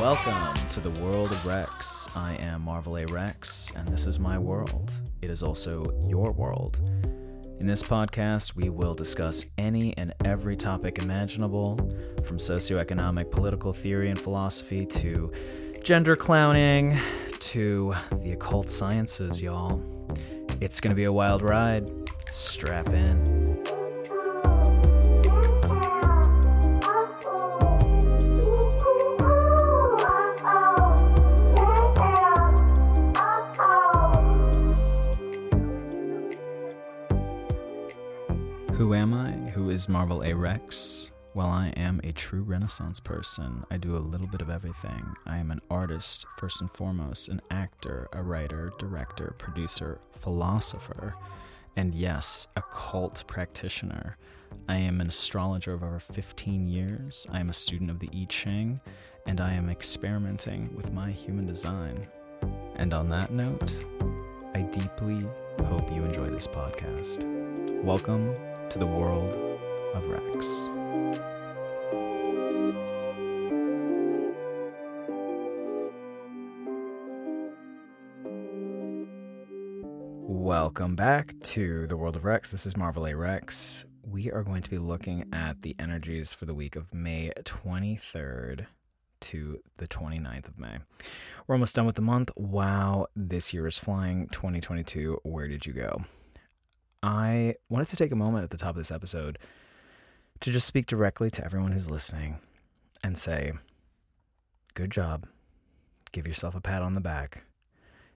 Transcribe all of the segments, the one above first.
Welcome to the world of Rex. I am Marvel A. Rex, and this is my world. It is also your world. In this podcast, we will discuss any and every topic imaginable, from socioeconomic political theory and philosophy to gender clowning to the occult sciences, y'all. It's going to be a wild ride. Strap in. Is Marvel A. Rex? Well, I am a true Renaissance person. I do a little bit of everything. I am an artist, first and foremost, an actor, a writer, director, producer, philosopher, and yes, occult practitioner. I am an astrologer of over 15 years. I am a student of the I Ching, and I am experimenting with my human design. And on that note, I deeply hope you enjoy this podcast. Welcome to the world of Rex. Welcome back to the world of Rex. This is Marvel A. Rex. We are going to be looking at the energies for the week of May 23rd to the 29th of May. We're almost done with the month. Wow, this year is flying. 2022, where did you go? I wanted to take a moment at the top of this episode to just speak directly to everyone who's listening and say, good job. Give yourself a pat on the back.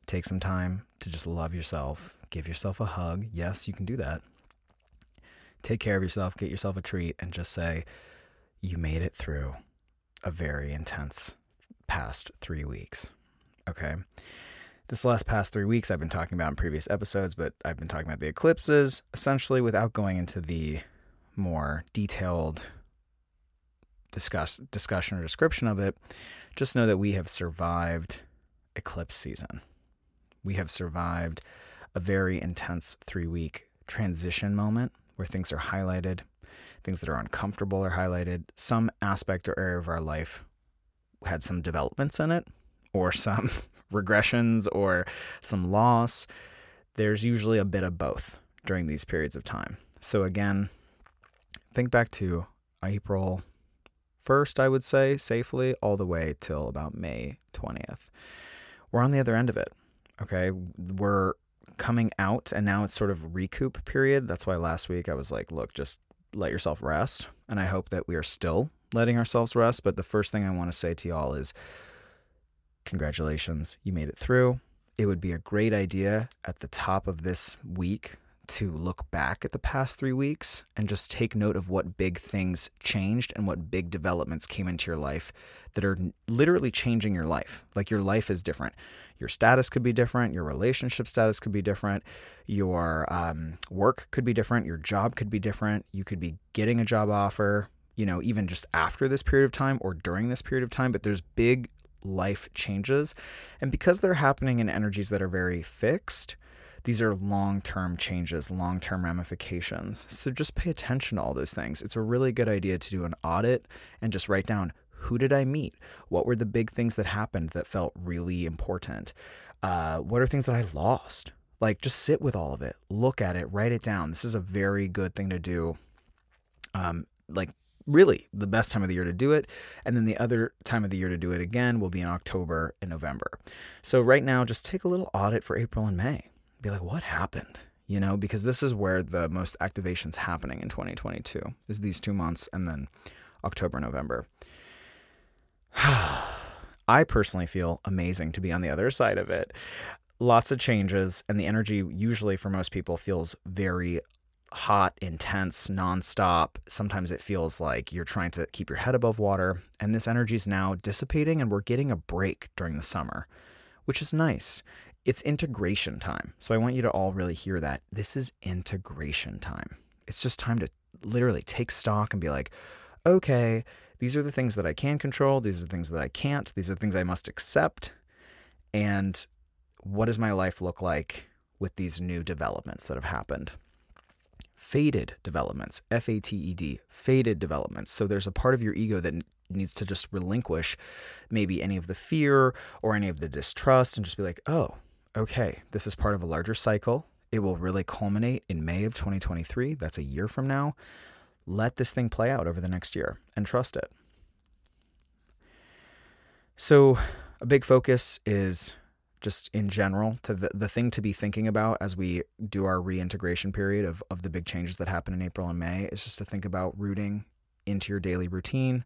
Take some time to just love yourself. Give yourself a hug. Yes, you can do that. Take care of yourself. Get yourself a treat and just say, you made it through a very intense past three weeks. Okay this last past three weeks I've been talking about in previous episodes, but I've been talking about the eclipses essentially without going into the more detailed discuss discussion or description of it. Just know that we have survived eclipse season. We have survived a very intense three week transition moment where things are highlighted, things that are uncomfortable are highlighted. Some aspect or area of our life had some developments in it or some regressions or some loss. There's usually a bit of both during these periods of time. So, again, think back to April 1st, I would say, safely, all the way till about May 20th. We're on the other end of it. Okay. We're coming out, and now it's sort of recoup period. That's why last week I was like, look, just let yourself rest. And I hope that we are still letting ourselves rest. But the first thing I want to say to y'all is congratulations, you made it through. It would be a great idea at the top of this week to look back at the past three weeks and just take note of what big things changed and what big developments came into your life that are literally changing your life. Like your life is different. Your status could be different. Your relationship status could be different. Your um, work could be different. Your job could be different. You could be getting a job offer, you know, even just after this period of time or during this period of time. But there's big life changes. And because they're happening in energies that are very fixed, these are long term changes, long term ramifications. So just pay attention to all those things. It's a really good idea to do an audit and just write down who did I meet? What were the big things that happened that felt really important? Uh, what are things that I lost? Like just sit with all of it, look at it, write it down. This is a very good thing to do. Um, like really the best time of the year to do it. And then the other time of the year to do it again will be in October and November. So right now, just take a little audit for April and May. Be like, what happened? You know, because this is where the most activation's happening in 2022 is these two months and then October, November. I personally feel amazing to be on the other side of it. Lots of changes, and the energy usually for most people feels very hot, intense, nonstop. Sometimes it feels like you're trying to keep your head above water, and this energy is now dissipating, and we're getting a break during the summer, which is nice. It's integration time. So I want you to all really hear that. This is integration time. It's just time to literally take stock and be like, okay, these are the things that I can control. These are the things that I can't. These are the things I must accept. And what does my life look like with these new developments that have happened? Fated developments, F A T E D, fated developments. So there's a part of your ego that needs to just relinquish maybe any of the fear or any of the distrust and just be like, oh, okay, this is part of a larger cycle. It will really culminate in May of 2023. That's a year from now. Let this thing play out over the next year and trust it. So, a big focus is just in general to the, the thing to be thinking about as we do our reintegration period of, of the big changes that happen in April and May is just to think about rooting into your daily routine.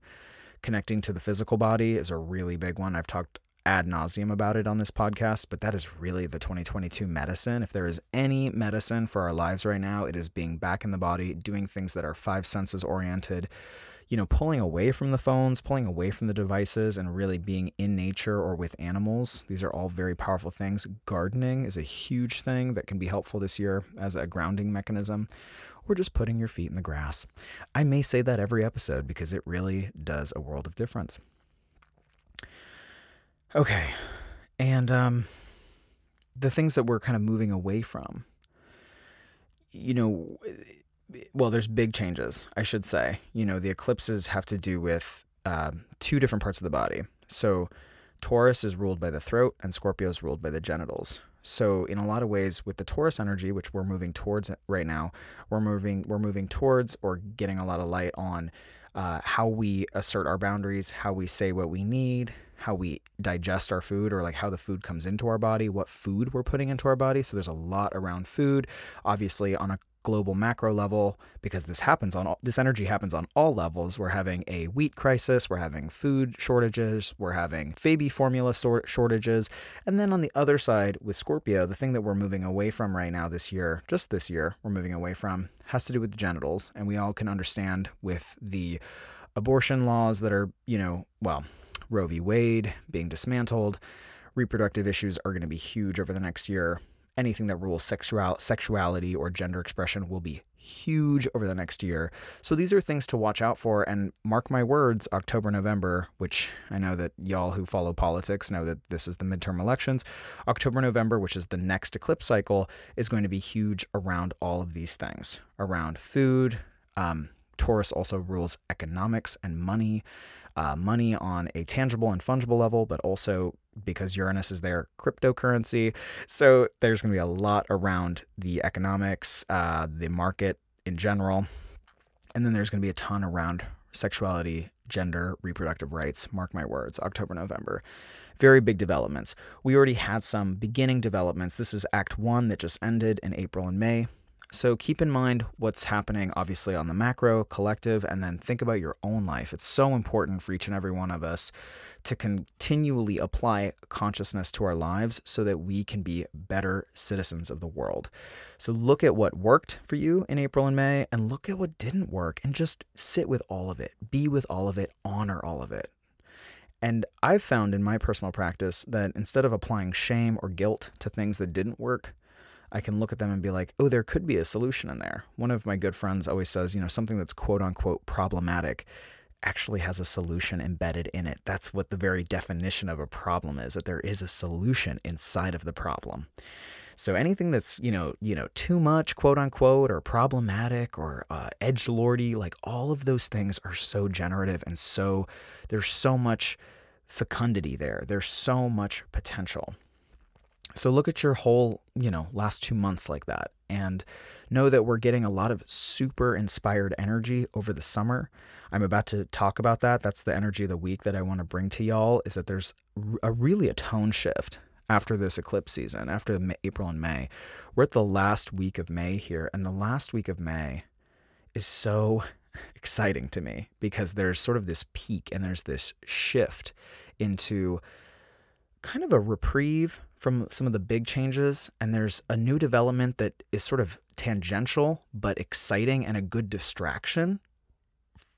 Connecting to the physical body is a really big one. I've talked ad nauseum about it on this podcast, but that is really the 2022 medicine. If there is any medicine for our lives right now, it is being back in the body, doing things that are five senses oriented, you know, pulling away from the phones, pulling away from the devices, and really being in nature or with animals. These are all very powerful things. Gardening is a huge thing that can be helpful this year as a grounding mechanism, or just putting your feet in the grass. I may say that every episode because it really does a world of difference. Okay. And um, the things that we're kind of moving away from, you know, well, there's big changes, I should say. You know, the eclipses have to do with uh, two different parts of the body. So, Taurus is ruled by the throat, and Scorpio is ruled by the genitals. So, in a lot of ways, with the Taurus energy, which we're moving towards right now, we're moving we're moving towards or getting a lot of light on uh, how we assert our boundaries, how we say what we need, how we digest our food or like how the food comes into our body, what food we're putting into our body. So there's a lot around food. Obviously, on a global macro level, because this happens on all, this energy happens on all levels. We're having a wheat crisis, we're having food shortages, we're having baby formula shortages, and then on the other side with Scorpio, the thing that we're moving away from right now this year, just this year, we're moving away from has to do with the genitals, and we all can understand with the abortion laws that are, you know, well, Roe v. Wade being dismantled. Reproductive issues are going to be huge over the next year. Anything that rules sexual, sexuality or gender expression will be huge over the next year. So these are things to watch out for. And mark my words, October, November, which I know that y'all who follow politics know that this is the midterm elections. October, November, which is the next eclipse cycle, is going to be huge around all of these things around food. Um, Taurus also rules economics and money uh, money on a tangible and fungible level, but also because Uranus is their cryptocurrency. So there's going to be a lot around the economics, uh, the market in general. And then there's going to be a ton around sexuality, gender, reproductive rights. Mark my words, October, November. Very big developments. We already had some beginning developments. This is Act One that just ended in April and May. So keep in mind what's happening, obviously, on the macro, collective, and then think about your own life. It's so important for each and every one of us to continually apply consciousness to our lives so that we can be better citizens of the world. So look at what worked for you in April and May and look at what didn't work and just sit with all of it, be with all of it, honor all of it. And I've found in my personal practice that instead of applying shame or guilt to things that didn't work, I can look at them and be like, oh, there could be a solution in there. One of my good friends always says, you know, something that's quote unquote problematic actually has a solution embedded in it. That's what the very definition of a problem is, that there is a solution inside of the problem. So anything that's, you know, you know, too much, quote unquote, or problematic or uh, edge lordy, like all of those things are so generative and so there's so much fecundity there. There's so much potential. So look at your whole, you know, last two months like that and know that we're getting a lot of super inspired energy over the summer. I'm about to talk about that. That's the energy of the week that I want to bring to y'all is that there's a really a tone shift after this eclipse season, after April and May. We're at the last week of May here, and the last week of May is so exciting to me because there's sort of this peak and there's this shift into kind of a reprieve from some of the big changes, and there's a new development that is sort of tangential but exciting and a good distraction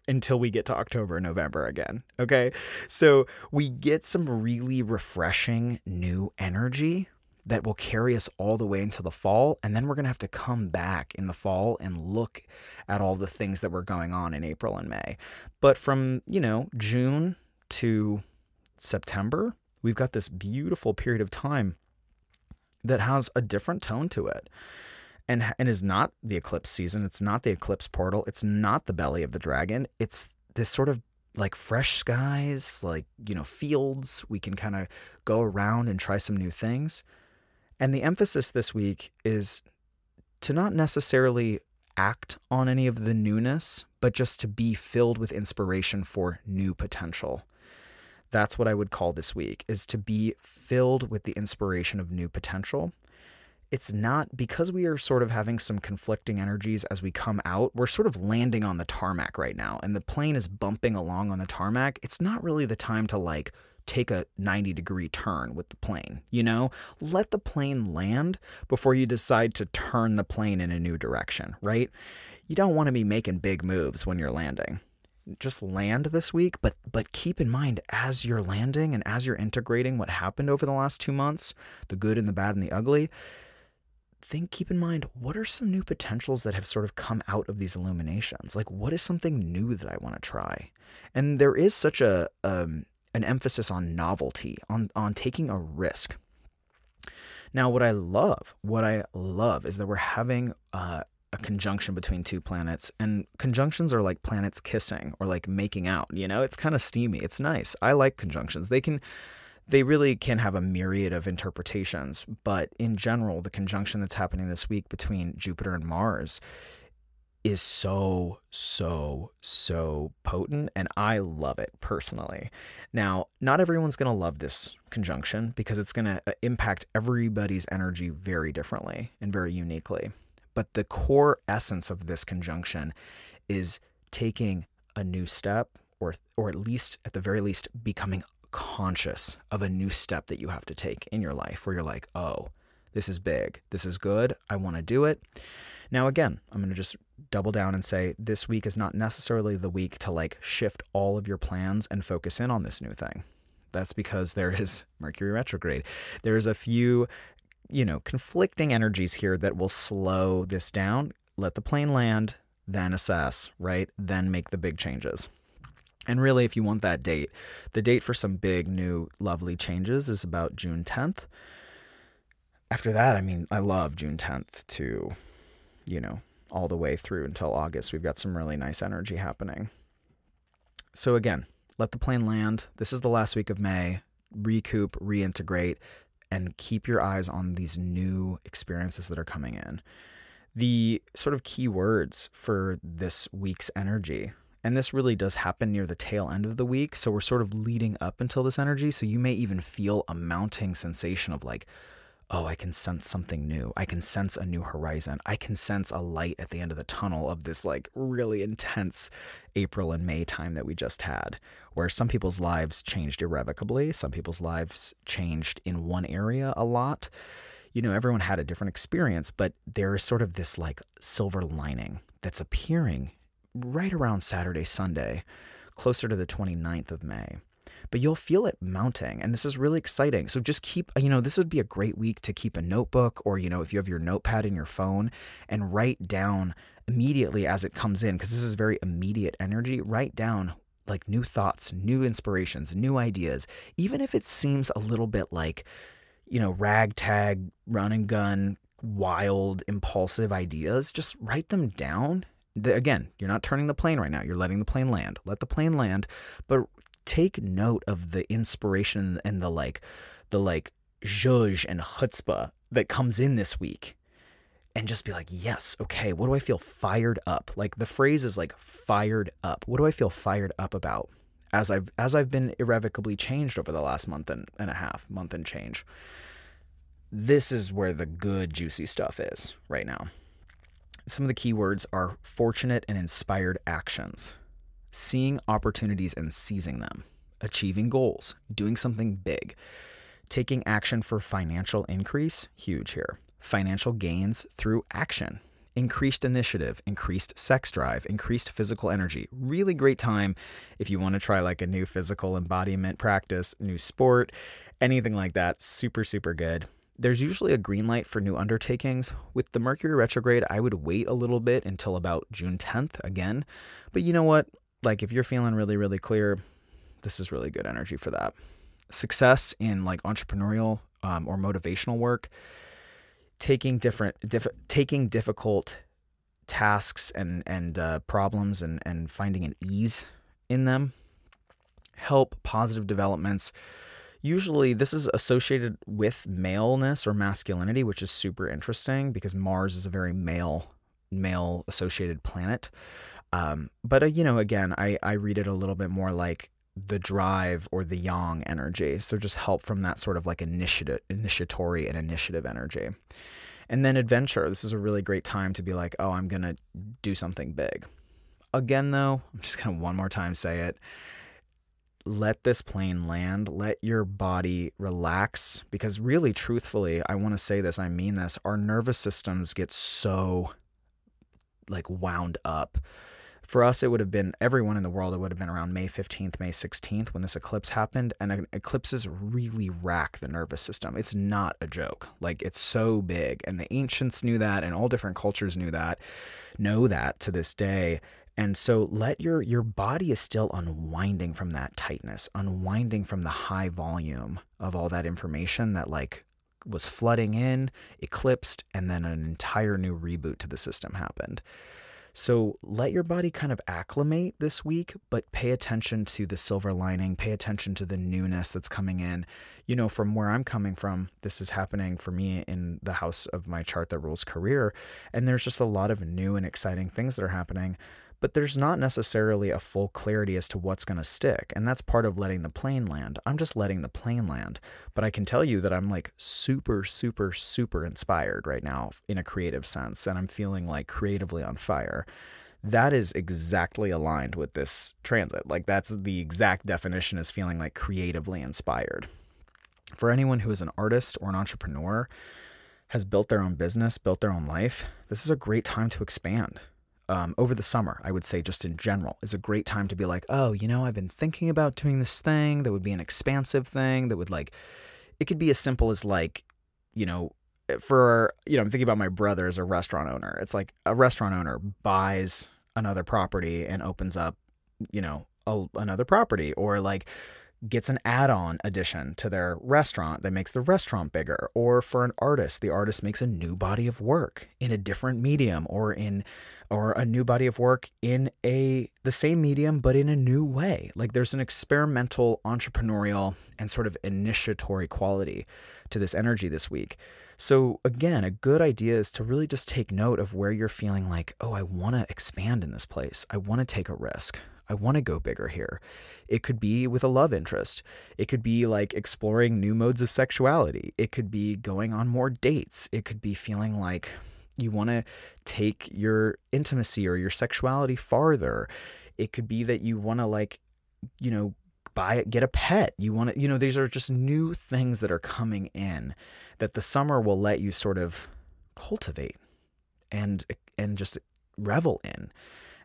until we get to October and November again. Okay. So we get some really refreshing new energy that will carry us all the way into the fall. And then we're going to have to come back in the fall and look at all the things that were going on in April and May. But from, you know, June to September, we've got this beautiful period of time that has a different tone to it and and is not the eclipse season it's not the eclipse portal it's not the belly of the dragon it's this sort of like fresh skies, like, you know, fields. We can kind of go around and try some new things. And the emphasis this week is to not necessarily act on any of the newness, but just to be filled with inspiration for new potential. That's what I would call this week is to be filled with the inspiration of new potential. It's not because we are sort of having some conflicting energies as we come out. We're sort of landing on the tarmac right now and the plane is bumping along on the tarmac. It's not really the time to like take a 90 degree turn with the plane. You know, let the plane land before you decide to turn the plane in a new direction, right? You don't want to be making big moves when you're landing. Just land this week, but but keep in mind as you're landing and as you're integrating what happened over the last 2 months, the good and the bad and the ugly, think keep in mind what are some new potentials that have sort of come out of these illuminations like what is something new that i want to try and there is such a um, an emphasis on novelty, on on taking a risk. Now, what I love, what I love is that we're having uh, a conjunction between two planets, and conjunctions are like planets kissing or like making out. You know, it's kind of steamy. It's nice. I like conjunctions. They can, they really can have a myriad of interpretations, but in general, the conjunction that's happening this week between Jupiter and Mars is so, so, so potent, and I love it personally. Now, not everyone's going to love this conjunction because it's going to uh, impact everybody's energy very differently and very uniquely. But the core essence of this conjunction is taking a new step, or, or at least, at the very least, becoming conscious of a new step that you have to take in your life where you're like, oh, this is big, this is good, I want to do it. Now, again, I'm going to just double down and say this week is not necessarily the week to like shift all of your plans and focus in on this new thing. That's because there is Mercury retrograde. There's a few, you know, conflicting energies here that will slow this down. Let the plane land, then assess, right? Then make the big changes. And really, if you want that date, the date for some big, new, lovely changes is about June 10th. After that, I mean, I love June 10th to you know, all the way through until August. We've got some really nice energy happening. So, again, let the plane land. This is the last week of May. Recoup, reintegrate, and keep your eyes on these new experiences that are coming in. The sort of key words for this week's energy and this really does happen near the tail end of the week. So we're sort of leading up until this energy. So you may even feel a mounting sensation of like, oh, I can sense something new. I can sense a new horizon. I can sense a light at the end of the tunnel of this like really intense April and May time that we just had, where some people's lives changed irrevocably, some people's lives changed in one area a lot. You know, everyone had a different experience, but there is sort of this like silver lining that's appearing right around Saturday, Sunday, closer to the 29th of May but you'll feel it mounting. And this is really exciting. So just keep, you know, this would be a great week to keep a notebook or, you know, if you have your notepad in your phone and write down immediately as it comes in, because this is very immediate energy, write down like new thoughts, new inspirations, new ideas, even if it seems a little bit like, you know, ragtag, run and gun, wild, impulsive ideas, just write them down again, you're not turning the plane right now. You're letting the plane land. Let the plane land, but take note of the inspiration and the like, the like zhuzh and chutzpah that comes in this week and just be like, yes, okay, what do I feel fired up? Like the phrase is like fired up. What do I feel fired up about as I've as I've been irrevocably changed over the last month and, and a half, month and change? This is where the good juicy stuff is right now. Some of the keywords are fortunate and inspired actions seeing opportunities and seizing them, achieving goals, doing something big, taking action for financial increase, huge here, financial gains through action, increased initiative, increased sex drive, increased physical energy. Really great time if you want to try like a new physical embodiment practice, new sport, anything like that. Super, super good. There's usually a green light for new undertakings. With the Mercury retrograde, I would wait a little bit until about June 10th again. But you know what? Like if you're feeling really really clear this is really good energy for that success in like entrepreneurial um, or motivational work taking different diff- taking difficult tasks and and uh, problems and and finding an ease in them help positive developments. Usually, this is associated with maleness or masculinity, which is super interesting because Mars is a very male male associated planet. Um, but uh, you know, again, I I read it a little bit more like the drive or the yang energy. So just help from that sort of like initiative, initiatory and initiative energy. And then adventure. This is a really great time to be like, oh, I'm gonna do something big. Again, though, I'm just gonna one more time say it. Let this plane land. Let your body relax. Because, really, truthfully, I want to say this, I mean this. Our nervous systems get so like wound up for us, it would have been everyone in the world. It would have been around May 15th, May 16th when this eclipse happened. And uh, eclipses really rack the nervous system. It's not a joke. Like, it's so big. And the ancients knew that, and all different cultures knew that, know that to this day. And so let your your body is still unwinding from that tightness, unwinding from the high volume of all that information that like was flooding in, eclipsed, and then an entire new reboot to the system happened. So let your body kind of acclimate this week, but pay attention to the silver lining, pay attention to the newness that's coming in. You know, from where I'm coming from, this is happening for me in the house of my chart that rules career. And there's just a lot of new and exciting things that are happening but there's not necessarily a full clarity as to what's going to stick. And that's part of letting the plane land. I'm just letting the plane land. But I can tell you that I'm like super, super, super inspired right now in a creative sense. And I'm feeling like creatively on fire. That is exactly aligned with this transit. Like, that's the exact definition as feeling like creatively inspired. For anyone who is an artist or an entrepreneur, has built their own business, built their own life, this is a great time to expand um, over the summer, I would say, just in general, is a great time to be like, oh, you know, I've been thinking about doing this thing that would be an expansive thing that would like, it could be as simple as like, you know, for, you know, I'm thinking about my brother as a restaurant owner. It's like a restaurant owner buys another property and opens up, you know, a, another property or like, gets an add-on addition to their restaurant that makes the restaurant bigger or for an artist the artist makes a new body of work in a different medium or in or a new body of work in a the same medium but in a new way. Like there's an experimental entrepreneurial and sort of initiatory quality to this energy this week. So again a good idea is to really just take note of where you're feeling like oh i want to expand in this place. I want to take a risk I want to go bigger here. It could be with a love interest. It could be like exploring new modes of sexuality. It could be going on more dates. It could be feeling like you want to take your intimacy or your sexuality farther. It could be that you want to like, you know, buy it, get a pet. You want to, you know, these are just new things that are coming in that the summer will let you sort of cultivate and and just revel in.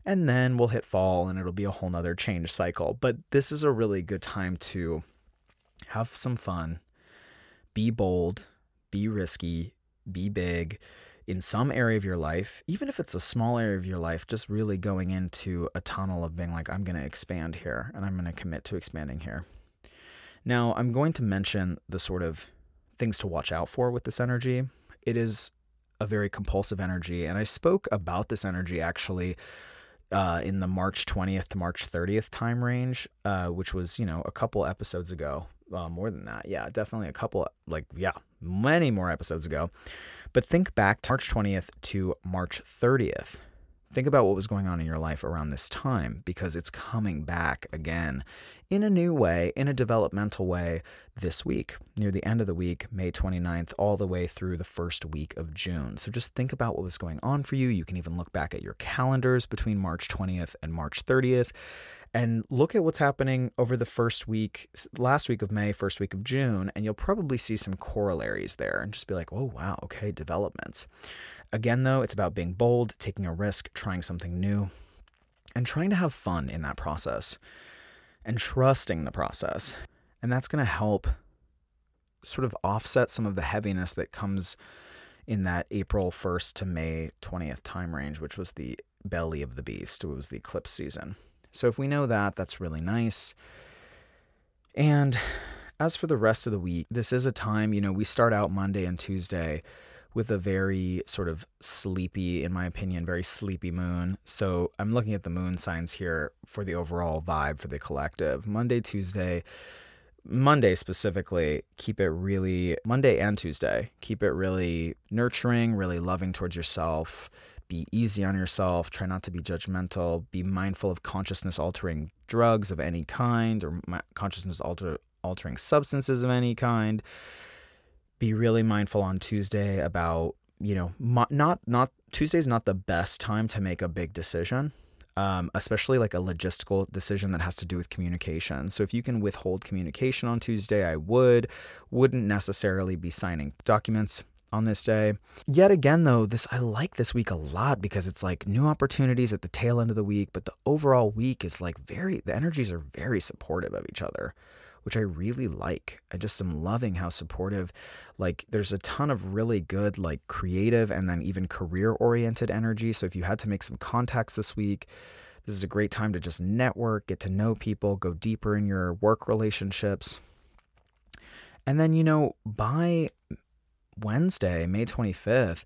And then we'll hit fall and it'll be a whole nother change cycle. But this is a really good time to have some fun, be bold, be risky, be big, in some area of your life, even if it's a small area of your life, just really going into a tunnel of being like, I'm going to expand here and I'm going to commit to expanding here. Now, I'm going to mention the sort of things to watch out for with this energy. It is a very compulsive energy, and I spoke about this energy actually uh, in the March 20th to March 30th time range, uh, which was, you know, a couple episodes ago. Uh, more than that. Yeah, definitely a couple, like, yeah, many more episodes ago. But think back to March 20th to March 30th. Think about what was going on in your life around this time because it's coming back again in a new way, in a developmental way this week, near the end of the week, May 29th, all the way through the first week of June. So just think about what was going on for you. You can even look back at your calendars between March 20th and March 30th and look at what's happening over the first week, last week of May, first week of June, and you'll probably see some corollaries there and just be like, oh, wow, okay, developments. Again, though, it's about being bold, taking a risk, trying something new, and trying to have fun in that process and trusting the process. And that's going to help sort of offset some of the heaviness that comes in that April 1st to May 20th time range, which was the belly of the beast. It was the eclipse season. So if we know that, that's really nice. And as for the rest of the week, this is a time, you know, we start out Monday and Tuesday with a very sort of sleepy, in my opinion, very sleepy moon. So I'm looking at the moon signs here for the overall vibe for the collective. Monday, Tuesday, Monday specifically, keep it really, Monday and Tuesday, keep it really nurturing, really loving towards yourself. Be easy on yourself. Try not to be judgmental. Be mindful of consciousness altering drugs of any kind or consciousness alter, altering substances of any kind be really mindful on Tuesday about you know not not Tuesday's not the best time to make a big decision. Um, especially like a logistical decision that has to do with communication. So if you can withhold communication on Tuesday, I would. Wouldn't necessarily be signing documents on this day. Yet again, though, this I like this week a lot because it's like new opportunities at the tail end of the week, but the overall week is like very the energies are very supportive of each other which I really like. I just am loving how supportive, like, there's a ton of really good, like, creative and then even career oriented energy. So if you had to make some contacts this week, this is a great time to just network, get to know people, go deeper in your work relationships. And then, you know, by Wednesday, May 25th,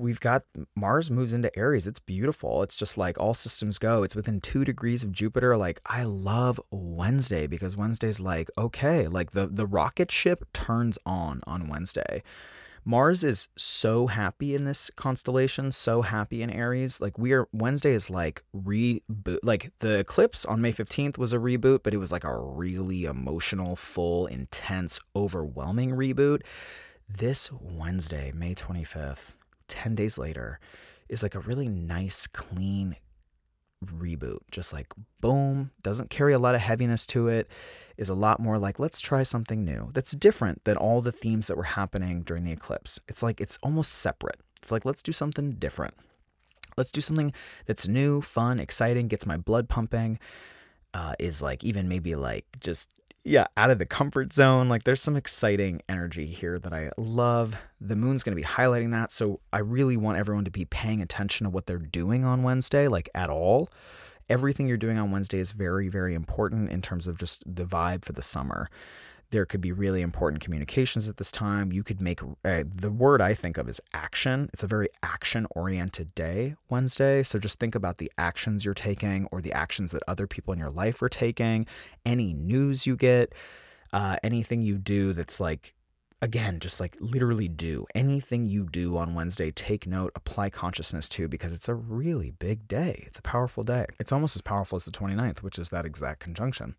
we've got Mars moves into Aries. It's beautiful. It's just like all systems go. It's within two degrees of Jupiter. Like I love Wednesday because Wednesday's like okay, like the the rocket ship turns on on Wednesday. Mars is so happy in this constellation, so happy in Aries. Like we are Wednesday is like reboot. Like the eclipse on May 15th was a reboot, but it was like a really emotional, full, intense, overwhelming reboot. This Wednesday, May 25th, 10 days later is like a really nice, clean reboot. Just like boom, doesn't carry a lot of heaviness to it, is a lot more like, let's try something new that's different than all the themes that were happening during the eclipse. It's like it's almost separate. It's like, let's do something different. Let's do something that's new, fun, exciting, gets my blood pumping. Uh, is like even maybe like just yeah, out of the comfort zone. Like there's some exciting energy here that I love. The moon's going to be highlighting that. So I really want everyone to be paying attention to what they're doing on Wednesday, like at all. Everything you're doing on Wednesday is very, very important in terms of just the vibe for the summer. There could be really important communications at this time. You could make uh, the word I think of is action. It's a very action oriented day, Wednesday. So just think about the actions you're taking or the actions that other people in your life are taking, any news you get, uh, anything you do that's like again, just like literally do anything you do on Wednesday, take note, apply consciousness to because it's a really big day. It's a powerful day. It's almost as powerful as the 29th, which is that exact conjunction.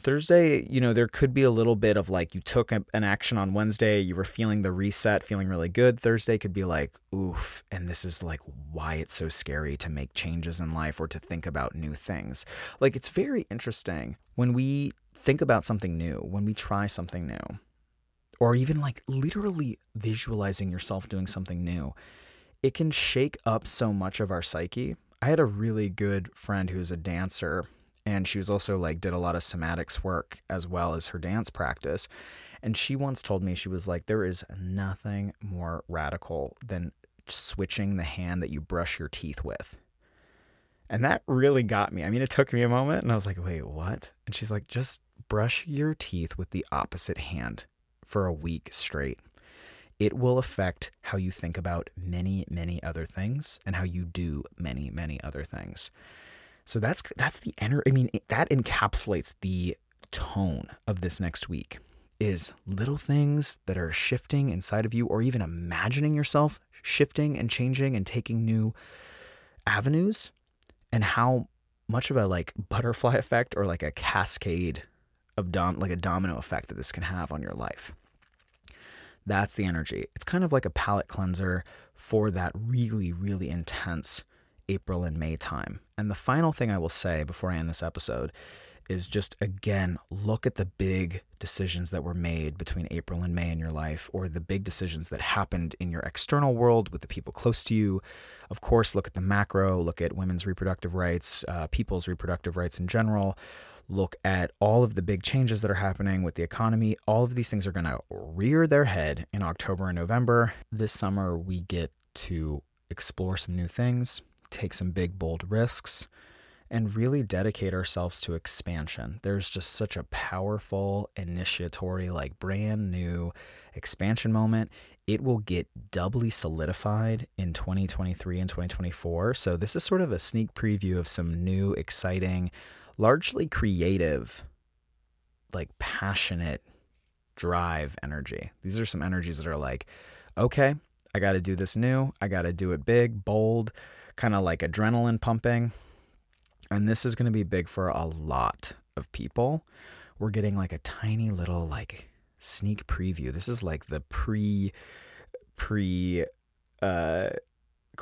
Thursday, you know, there could be a little bit of like you took an action on Wednesday, you were feeling the reset, feeling really good. Thursday could be like, oof, and this is like why it's so scary to make changes in life or to think about new things. Like it's very interesting when we think about something new, when we try something new or even like literally visualizing yourself doing something new, it can shake up so much of our psyche. I had a really good friend who's a dancer, and she was also like did a lot of somatics work as well as her dance practice. And she once told me, she was like, there is nothing more radical than switching the hand that you brush your teeth with. And that really got me. I mean, it took me a moment and I was like, wait, what? And she's like, just brush your teeth with the opposite hand for a week straight, it will affect how you think about many, many other things and how you do many, many other things. So that's that's the energy. I mean, that encapsulates the tone of this next week. Is little things that are shifting inside of you, or even imagining yourself shifting and changing and taking new avenues, and how much of a like butterfly effect or like a cascade of dom like a domino effect that this can have on your life. That's the energy. It's kind of like a palate cleanser for that really, really intense April and May time. And the final thing I will say before I end this episode is just again look at the big decisions that were made between April and May in your life, or the big decisions that happened in your external world with the people close to you. Of course, look at the macro, look at women's reproductive rights, uh, people's reproductive rights in general look at all of the big changes that are happening with the economy. All of these things are going to rear their head in October and November. This summer, we get to explore some new things, take some big, bold risks, and really dedicate ourselves to expansion. There's just such a powerful initiatory, like brand new expansion moment. It will get doubly solidified in 2023 and 2024. So, this is sort of a sneak preview of some new, exciting, largely creative, like passionate drive energy. These are some energies that are like, okay, I got to do this new. I got to do it big, bold, kind of like adrenaline pumping. And this is going to be big for a lot of people. We're getting like a tiny little like sneak preview. This is like the pre pre uh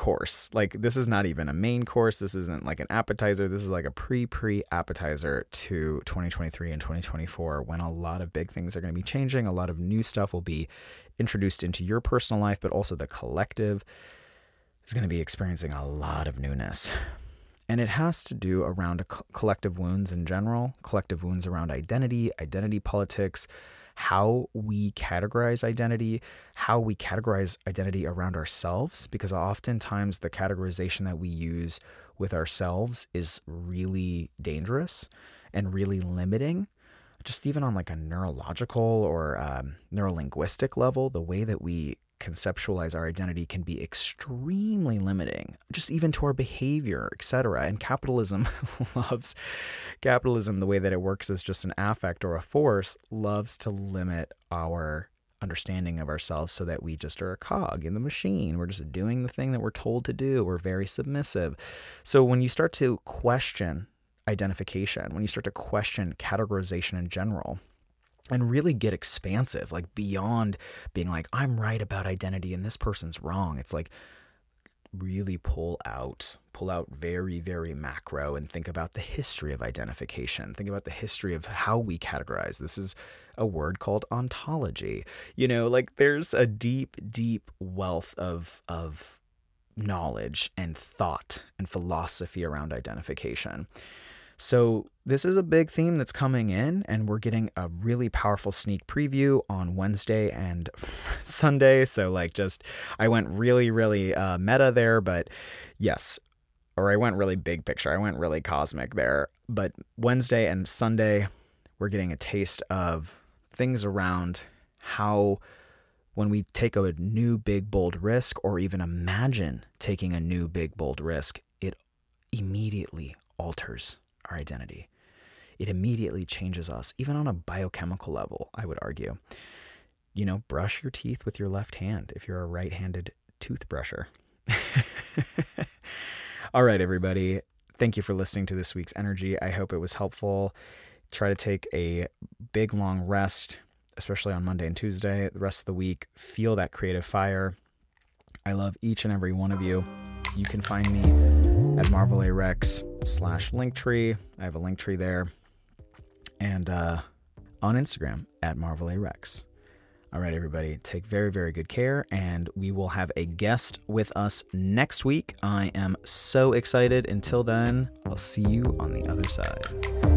course. Like this is not even a main course. This isn't like an appetizer. This is like a pre pre appetizer to 2023 and 2024 when a lot of big things are going to be changing. A lot of new stuff will be introduced into your personal life, but also the collective is going to be experiencing a lot of newness. And it has to do around collective wounds in general, collective wounds around identity, identity politics, how we categorize identity, how we categorize identity around ourselves, because oftentimes the categorization that we use with ourselves is really dangerous and really limiting. Just even on like a neurological or um, neurolinguistic level, the way that we conceptualize our identity can be extremely limiting just even to our behavior etc and capitalism loves capitalism the way that it works as just an affect or a force loves to limit our understanding of ourselves so that we just are a cog in the machine. We're just doing the thing that we're told to do. We're very submissive. So when you start to question identification when you start to question categorization in general and really get expansive, like beyond being like, I'm right about identity and this person's wrong. It's like really pull out, pull out very, very macro and think about the history of identification. Think about the history of how we categorize. This is a word called ontology. You know, like there's a deep, deep wealth of of knowledge and thought and philosophy around identification. So, this is a big theme that's coming in, and we're getting a really powerful sneak preview on Wednesday and Sunday. So, like, just I went really, really uh, meta there, but yes, or I went really big picture. I went really cosmic there. But Wednesday and Sunday, we're getting a taste of things around how when we take a new big bold risk or even imagine taking a new big bold risk, it immediately alters our identity. It immediately changes us, even on a biochemical level, I would argue. You know, brush your teeth with your left hand if you're a right handed toothbrusher. All right, everybody. Thank you for listening to this week's energy. I hope it was helpful. Try to take a big, long rest, especially on Monday and Tuesday. The rest of the week, feel that creative fire. I love each and every one of you. You can find me at Marvel A Rex slash Linktree. I have a Linktree there. And uh, on Instagram at Marvel A Rex. All right, everybody, take very, very good care, and we will have a guest with us next week. I am so excited. Until then, I'll see you on the other side.